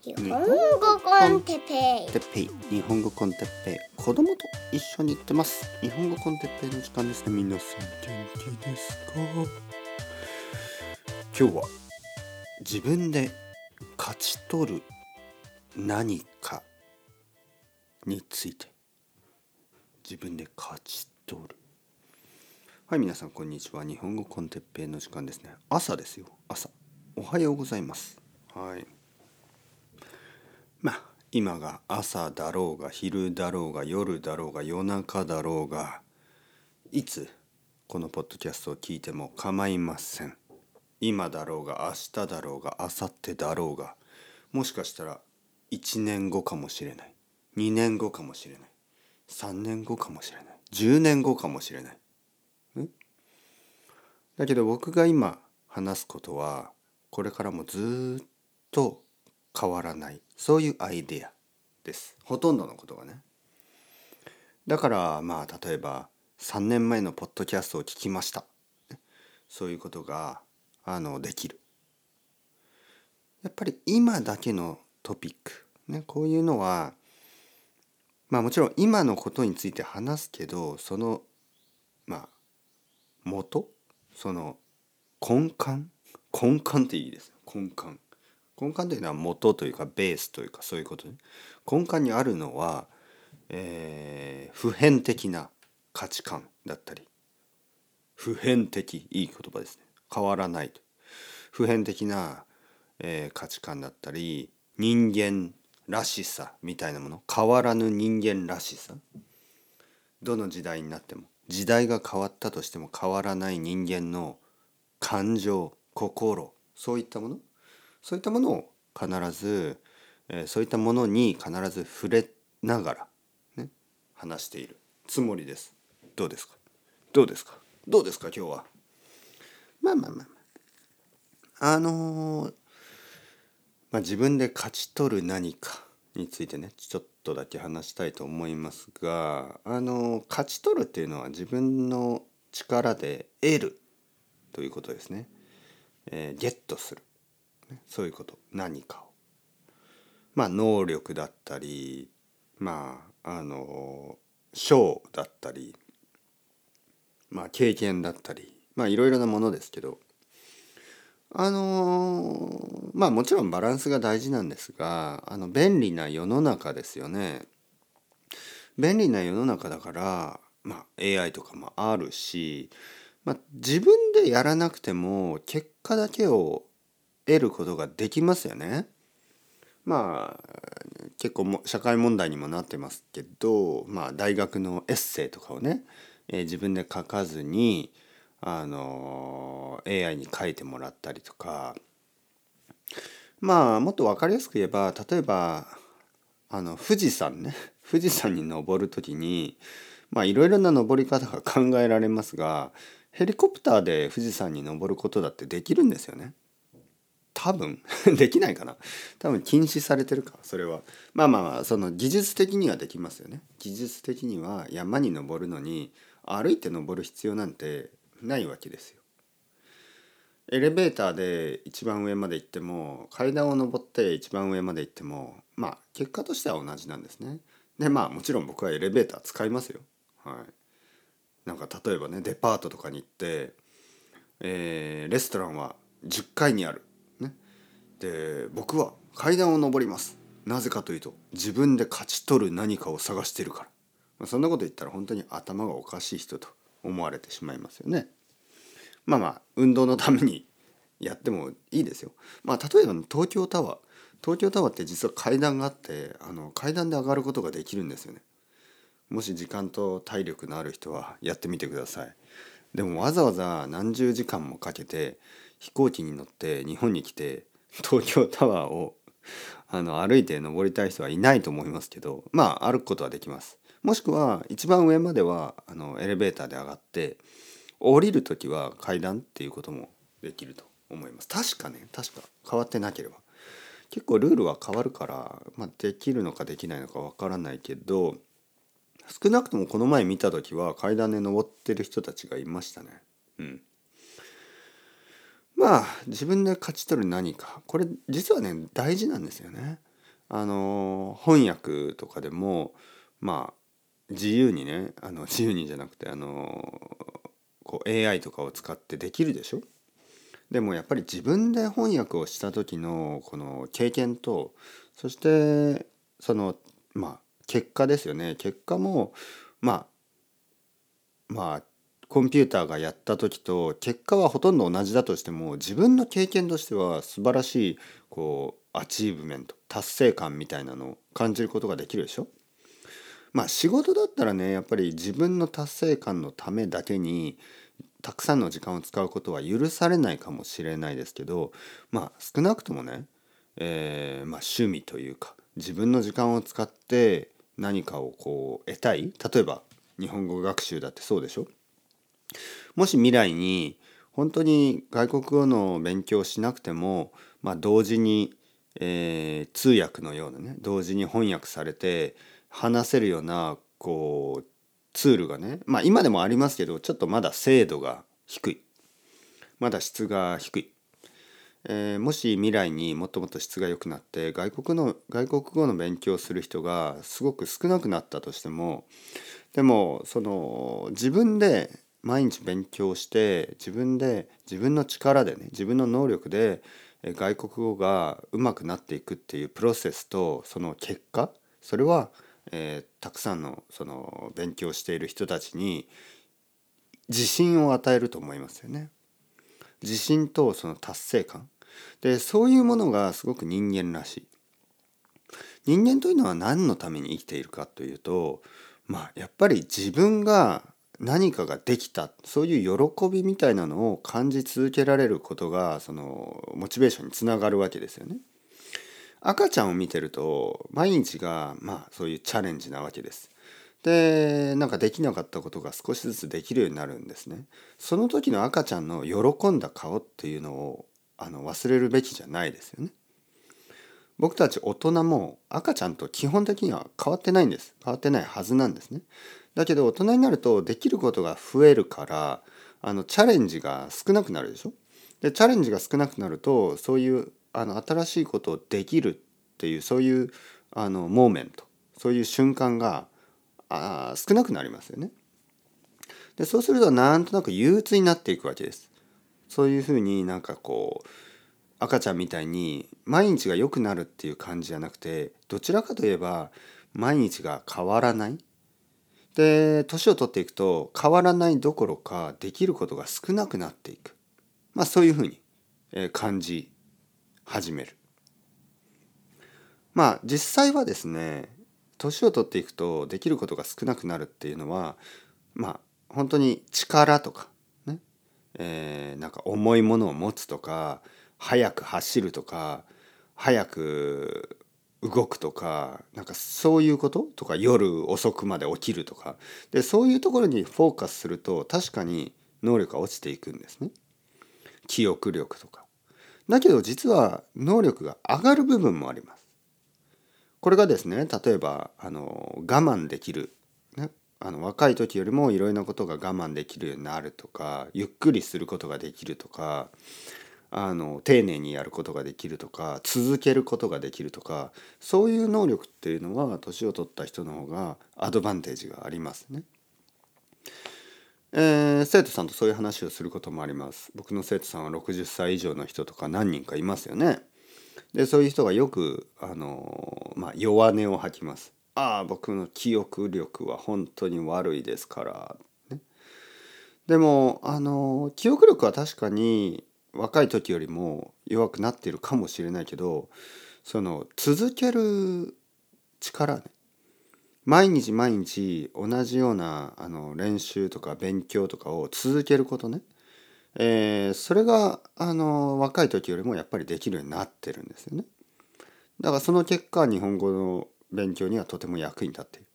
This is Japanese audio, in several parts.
日本語コンテッペイ。日本語コンテッペイ。子供と一緒に行ってます。日本語コンテッペイの時間ですね。皆さん元気ですか今日は自分で勝ち取る何かについて。自分で勝ち取るはい皆さんこんにちは。日本語コンテッペイの時間ですね。朝ですよ。朝。おはようございます。はい。まあ今が朝だろうが昼だろうが夜だろうが夜中だろうがいつこのポッドキャストを聞いても構いません。今だろうが明日だろうが明後日だろうがもしかしたら1年後かもしれない。2年後かもしれない。3年後かもしれない。10年後かもしれない。だけど僕が今話すことはこれからもずっと変わらない。そういうアイデアです。ほとんどのことがね。だからまあ例えば3年前のポッドキャストを聞きました。そういうことがあのできる。やっぱり今だけのトピック、ね、こういうのはまあもちろん今のことについて話すけどそのまあ元？その根幹？根幹っていいです根幹。根幹というのは元というかベースというかそういうことね。根幹にあるのは、えー普遍的な価値観だったり普遍的いい言葉ですね。変わらないと。普遍的な、えー価値観だったり人間らしさみたいなもの。変わらぬ人間らしさ。どの時代になっても時代が変わったとしても変わらない人間の感情心そういったもの。そういったものを必ず、えーそういったものに必ず触れながら、ね、話しているつもりです。どうですか？どうですか？どうですか？今日は。まあまあまあまあ。あのーまあ、自分で勝ち取る何かについてねちょっとだけ話したいと思いますが、あのー勝ち取るっていうのは自分の力で得るということですね。えーゲットする。ね。そういうこと。何かを。まあ能力だったりまああの賞だったりまあ経験だったりまあいろいろなものですけどあのまあもちろんバランスが大事なんですがあの便利な世の中ですよね。便利な世の中だからまあ AI とかもあるしまあ、自分でやらなくても結果だけを得ることができますよね。まあ結構も社会問題にもなってますけど、まあ、大学のエッセイとかをね、えー自分で書かずにあの AI に書いてもらったりとかまあもっと分かりやすく言えば例えばあの富士山ね 富士山に登る時にいろいろな登り方が考えられますがヘリコプターで富士山に登ることだってできるんですよね。多分 できないかな。多分禁止されてるかそれは。まあまあまあその技術的にはできますよね。技術的には山に登るのに歩いて登る必要なんてないわけですよ。エレベーターで一番上まで行っても階段を登って一番上まで行ってもまあ結果としては同じなんですね。でまあもちろん僕はエレベーター使いますよ。はい。なんか例えばねデパートとかに行って、えーレストランは10階にある、で僕は階段を上ります。なぜかというと自分で勝ち取る何かを探してるから、まあ、そんなこと言ったら本当に頭がおかしい人と思われてしまいますよね。まあまあ運動のためにやってもいいですよ。まあ例えば東京タワー。東京タワーって実は階段があってあの階段で上がることができるんですよね。もし時間と体力のある人はやってみてください。でもわざわざ何十時間もかけて飛行機に乗って日本に来て東京タワーをあの歩いて登りたい人はいないと思いますけどまあ歩くことはできます。もしくは一番上まではあのエレベーターで上がって降りる時は階段っていうこともできると思います。確かね。確か。変わってなければ。結構ルールは変わるから、まあ、できるのかできないのかわからないけど少なくともこの前見た時は階段で登ってる人たちがいましたね。うん。まあ自分で勝ち取る何か。これ実はね大事なんですよね。あの翻訳とかでもまあ自由にねあの自由にじゃなくてあのこう AI とかを使ってできるでしょ？でもやっぱり自分で翻訳をした時のこの経験とそしてそのまあ結果ですよね。結果もまあまあコンピューターがやった時と結果はほとんど同じだとしても自分の経験としては素晴らしいこうアチーブメント達成感みたいなのを感じることができるでしょ？まあ仕事だったらねやっぱり自分の達成感のためだけにたくさんの時間を使うことは許されないかもしれないですけどまあ少なくともね、えー、まあ、趣味というか自分の時間を使って何かをこう得たい。例えば日本語学習だってそうでしょ？もし未来に本当に外国語の勉強をしなくても、まあ、同時に、えー、通訳のようなね同時に翻訳されて話せるようなこうツールがねまあ今でもありますけどちょっとまだ精度が低い。まだ質が低い、えー、もし未来にもっともっと質が良くなって外国の外国語の勉強をする人がすごく少なくなったとしてもでもその自分で毎日勉強して自分で自分の力でね自分の能力で外国語が上手くなっていくっていうプロセスとその結果それはえー、たくさんのその勉強している人たちに自信を与えると思いますよね。自信とその達成感でそういうものがすごく人間らしい。人間というのは何のために生きているかというとまあやっぱり自分が何かができたそういう喜びみたいなのを感じ続けられることがそのモチベーションにつながるわけですよね。赤ちゃんを見てると毎日がまあそういうチャレンジなわけです。でなんかできなかったことが少しずつできるようになるんですね。その時の赤ちゃんの喜んだ顔っていうのをあの忘れるべきじゃないですよね。僕たち大人も赤ちゃんと基本的には変わってないんです。変わってないはずなんですね。だけど大人になるとできることが増えるからあのチャレンジが少なくなるでしょ？でチャレンジが少なくなるとそういうあの新しいことをできるっていうそういうあのモーメントそういう瞬間があ少なくなりますよね。でそうするとなんとなく憂鬱になっていくわけです。そういうふうになんかこう赤ちゃんみたいに毎日が良くなるっていう感じじゃなくてどちらかといえば毎日が変わらない。で年を取っていくと変わらないどころかできることが少なくなっていく。まあそういうふうに感じ始める。まあ実際はですね年を取っていくとできることが少なくなるっていうのはまあ本当に力とかね、えー、なんか重いものを持つとか速く走るとか早く動くとかなんかそういうこととか夜遅くまで起きるとか。でそういうところにフォーカスすると確かに能力が落ちていくんですね。記憶力とか。だけど実は能力が上がる部分もあります。これがですね例えばあの我慢できる、ね、あの若い時よりもいろいろなことが我慢できるようになるとかゆっくりすることができるとか。あの丁寧にやることができるとか続けることができるとかそういう能力っていうのは年を取った人の方がアドバンテージがありますね。えー、生徒さんとそういう話をすることもあります。僕の生徒さんは60歳以上の人とか何人かいますよね。でそういう人がよくあの、まあ、弱音を吐きます。ああ僕の記憶力は本当に悪いですから。ね、でもあの記憶力は確かに若い時よりも弱くなっているかもしれないけどその続ける力ね毎日毎日同じようなあの練習とか勉強とかを続けることね、えー、それがあの若い時よりもやっぱりできるようになってるんですよね。だからその結果日本語の勉強にはとても役に立っている。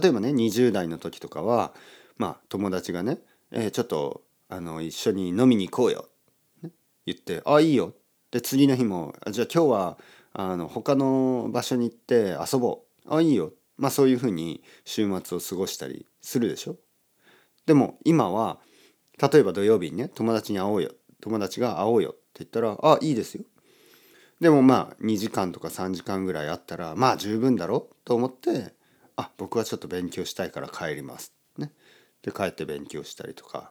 例えばね20代の時とかはまあ友達がね、えー、ちょっとあの一緒に飲みに行こうよ、言って「あいいよ」で次の日も「じゃあ今日はあの他の場所に行って遊ぼう」「あいいよ」まあそういうふうに週末を過ごしたりするでしょ。でも今は例えば土曜日にね友達に会おうよ。友達が会おうよって言ったら「あいいですよ」でもまあ2時間とか3時間ぐらいあったらまあ十分だろ？うと思ってあ僕はちょっと勉強したいから帰ります。ね。で帰って勉強したりとか。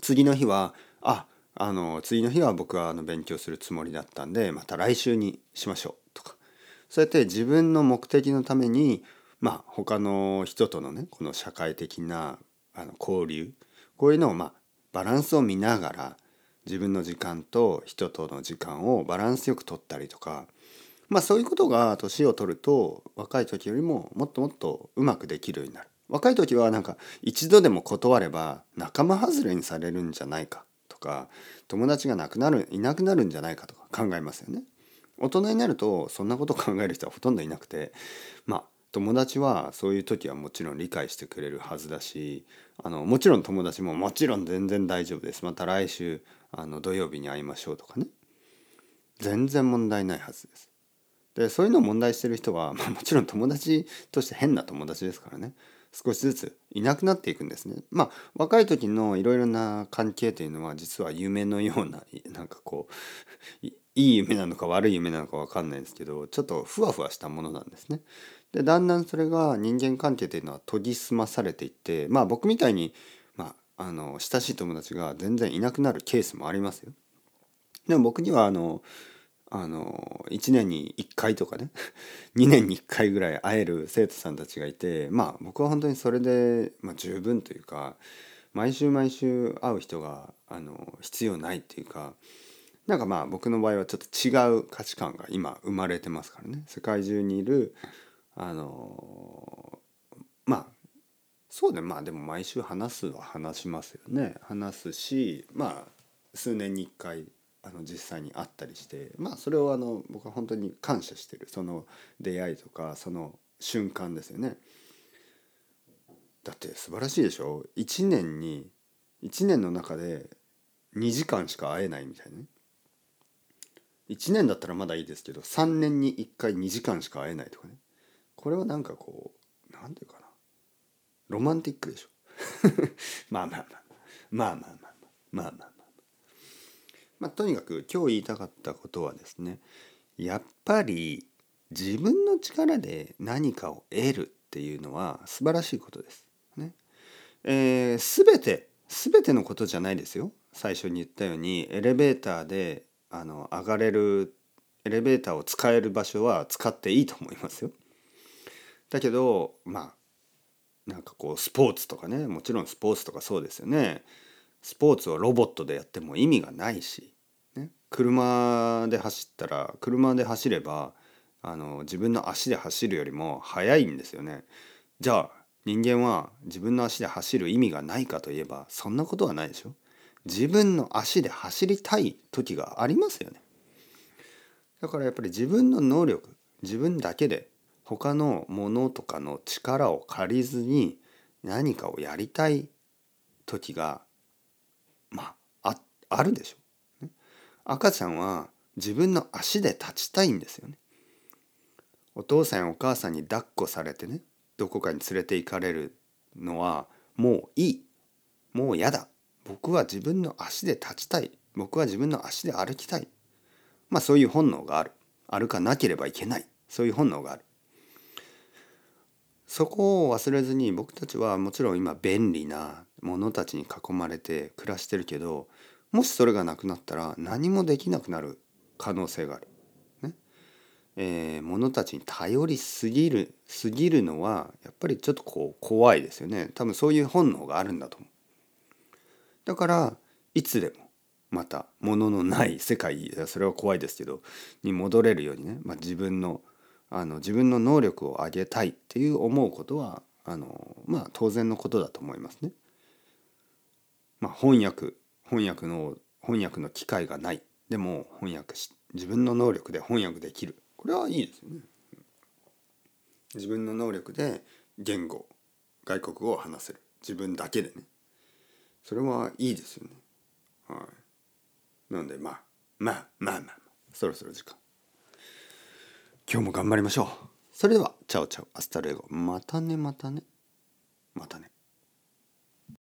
次の日はああの次の日は僕はあの勉強するつもりだったんでまた来週にしましょうとかそうやって自分の目的のためにまあ他の人とのねこの社会的なあの交流こういうのをまあバランスを見ながら自分の時間と人との時間をバランスよく取ったりとかまあそういうことが年を取ると若い時よりももっともっとうまくできるようになる。若い時はなんか一度でも断れば仲間外れにされるんじゃないかとか友達がなくなるいなくなるんじゃないかとか考えますよね。大人になるとそんなこと考える人はほとんどいなくてまあ友達はそういう時はもちろん理解してくれるはずだしあのもちろん友達ももちろん全然大丈夫です。また来週あの土曜日に会いましょうとかね。全然問題ないはずです。でそういうのを問題してる人は、まあ、もちろん友達として変な友達ですからね。少しずついなくなっていくんですねまあ若い時のいろいろな関係というのは実は夢のようななんかこう いい夢なのか悪い夢なのか分かんないですけどちょっとふわふわしたものなんですね。でだんだんそれが人間関係というのは研ぎ澄まされていってまあ僕みたいに、まあ、あの親しい友達が全然いなくなるケースもありますよ。でも僕にはあのあの1年に1回とかね。2年に1回ぐらい会える生徒さんたちがいてまあ僕は本当にそれで、まあ、十分というか毎週毎週会う人があの必要ないっていうかなんかまあ僕の場合はちょっと違う価値観が今生まれてますからね。世界中にいるあのまあそうね。まあでも毎週話すは話しますよね。話すしまあ数年に1回あの実際に会ったりしてまあそれをあの僕は本当に感謝してる。その出会いとかその瞬間ですよね。だって素晴らしいでしょ？1年に1年の中で2時間しか会えないみたいなね。1年だったらまだいいですけど3年に1回2時間しか会えないとかね。これはなんかこう何て言うかな。ロマンティックでしょ？まあまあまあまあまあ。まあまあまあ。まあまあ。まとにかく今日言いたかったことはですねやっぱり自分の力で何かを得るっていうのは素晴らしいことです。ね。えー、全て全てのことじゃないですよ。最初に言ったようにエレベーターであの上がれるエレベーターを使える場所は使っていいと思いますよ。だけどまあなんかこうスポーツとかねもちろんスポーツとかそうですよね。スポーツをロボットでやっても意味がないし、ね、車で走ったら車で走ればあの自分の足で走るよりも速いんですよね。じゃあ人間は自分の足で走る意味がないかといえばそんなことはないでしょ。自分の足で走りたい時がありますよね。だからやっぱり自分の能力自分だけで他のものとかの力を借りずに何かをやりたい時があるでしょ。赤ちゃんは自分の足で立ちたいんですよね。お父さんやお母さんに抱っこされてねどこかに連れて行かれるのはもういい。もう嫌だ。僕は自分の足で立ちたい。僕は自分の足で歩きたい。まあそういう本能がある。歩かなければいけない。そういう本能がある。そこを忘れずに僕たちはもちろん今便利なものたちに囲まれて暮らしてるけどもしそれがなくなったら何もできなくなる可能性がある。ねえー、物たちに頼りすぎるすぎるのはやっぱりちょっとこう怖いですよね多分そういう本能があるんだと思う。だからいつでもまた物のない世界それは怖いですけどに戻れるようにね、まあ、自分のあの自分の能力を上げたいっていう思うことはあのまあ当然のことだと思いますね。まあ、翻訳翻訳の翻訳の機会がないでも翻訳し自分の能力で翻訳できるこれはいいですよね。自分の能力で言語外国語を話せる自分だけでねそれはいいですよね。はい。なのでまあまあまあまあ、まあ、そろそろ時間。今日も頑張りましょう。それでは ciao ciao hasta luego またねまたねまたね。